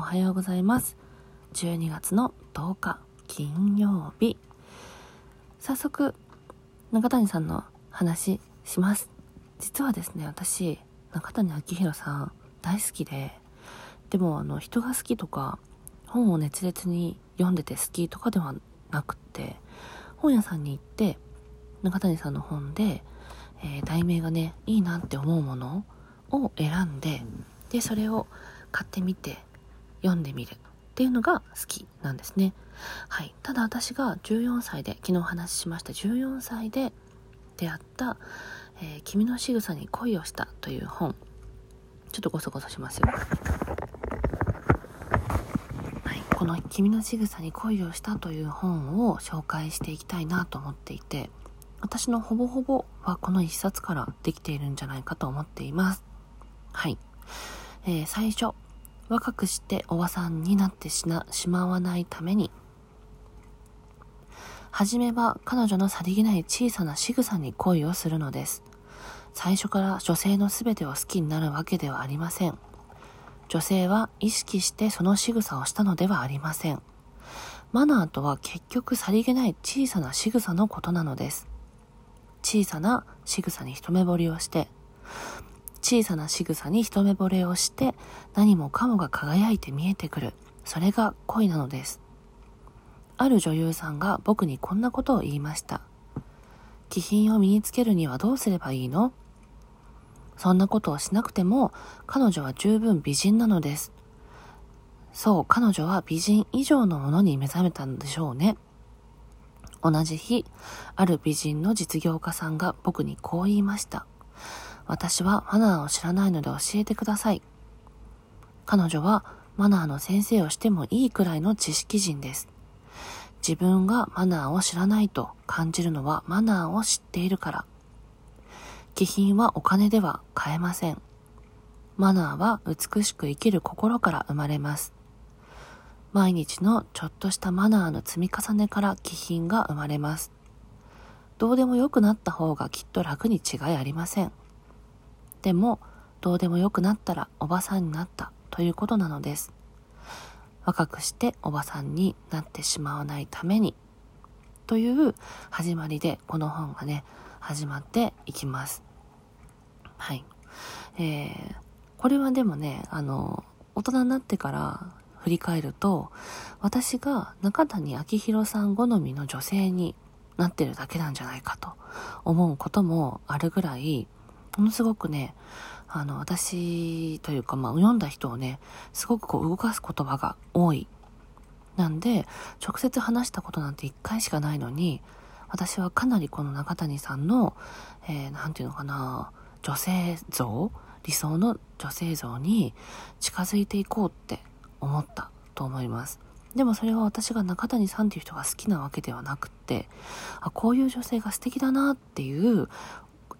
おはようございます。12月の10日金曜日。早速中谷さんの話します。実はですね私中谷明宏さん大好きででもあの人が好きとか本を熱烈に読んでて好きとかではなくって本屋さんに行って中谷さんの本で、えー、題名がねいいなって思うものを選んででそれを買ってみて読んでみるっていうのが好きなんですね。はい。ただ私が14歳で、昨日お話ししました14歳で出会った、えー、君の仕草に恋をしたという本。ちょっとゴソゴソしますよ。はい。この君の仕草に恋をしたという本を紹介していきたいなと思っていて、私のほぼほぼはこの一冊からできているんじゃないかと思っています。はい。えー、最初、若くしておばさんになってしなしまわないために、はじめは彼女のさりげない小さな仕草に恋をするのです。最初から女性の全てを好きになるわけではありません。女性は意識してその仕草をしたのではありません。マナーとは結局さりげない小さな仕草のことなのです。小さな仕草に一目惚れをして、小さな仕草に一目惚れをして何もかもが輝いて見えてくる。それが恋なのです。ある女優さんが僕にこんなことを言いました。気品を身につけるにはどうすればいいの？そんなことをしなくても彼女は十分美人なのです。そう、彼女は美人以上のものに目覚めたんでしょうね。同じ日、ある美人の実業家さんが僕にこう言いました。私はマナーを知らないので教えてください。彼女はマナーの先生をしてもいいくらいの知識人です。自分がマナーを知らないと感じるのはマナーを知っているから。気品はお金では買えません。マナーは美しく生きる心から生まれます。毎日のちょっとしたマナーの積み重ねから気品が生まれます。どうでもよくなった方がきっと楽に違いありません。でも、どうでもよくなったらおばさんになったということなのです。若くしておばさんになってしまわないためにという始まりでこの本がね、始まっていきます。はい。えー、これはでもね、あの、大人になってから振り返ると、私が中谷明宏さん好みの女性になってるだけなんじゃないかと思うこともあるぐらい、ものすごくね、あの、私というか、まあ、読んだ人をね、すごくこう動かす言葉が多い。なんで、直接話したことなんて一回しかないのに、私はかなりこの中谷さんの、えー、なんていうのかな、女性像理想の女性像に近づいていこうって思ったと思います。でもそれは私が中谷さんっていう人が好きなわけではなくって、あ、こういう女性が素敵だなっていう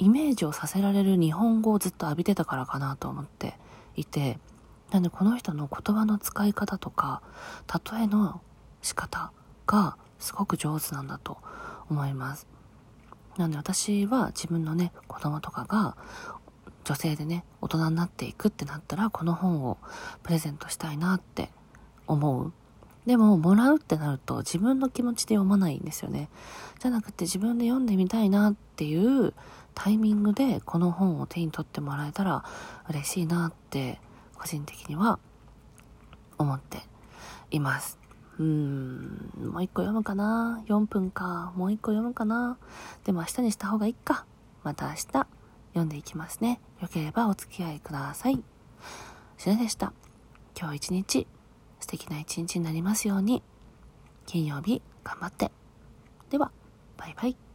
イメージをさせられる日本語をずっと浴びてたからかなと思っていて、なんでこの人の言葉の使い方とか、例えの仕方がすごく上手なんだと思います。なんで私は自分のね、子供とかが女性でね、大人になっていくってなったら、この本をプレゼントしたいなって思う。でも、もらうってなると自分の気持ちで読まないんですよね。じゃなくて自分で読んでみたいなっていうタイミングでこの本を手に取ってもらえたら嬉しいなって個人的には思っています。うーん、もう一個読むかな ?4 分か。もう一個読むかな？でも明日にした方がいいか。また明日読んでいきますね。よければお付き合いください。しねでした。今日一日素敵な一日になりますように。金曜日頑張って。では、バイバイ。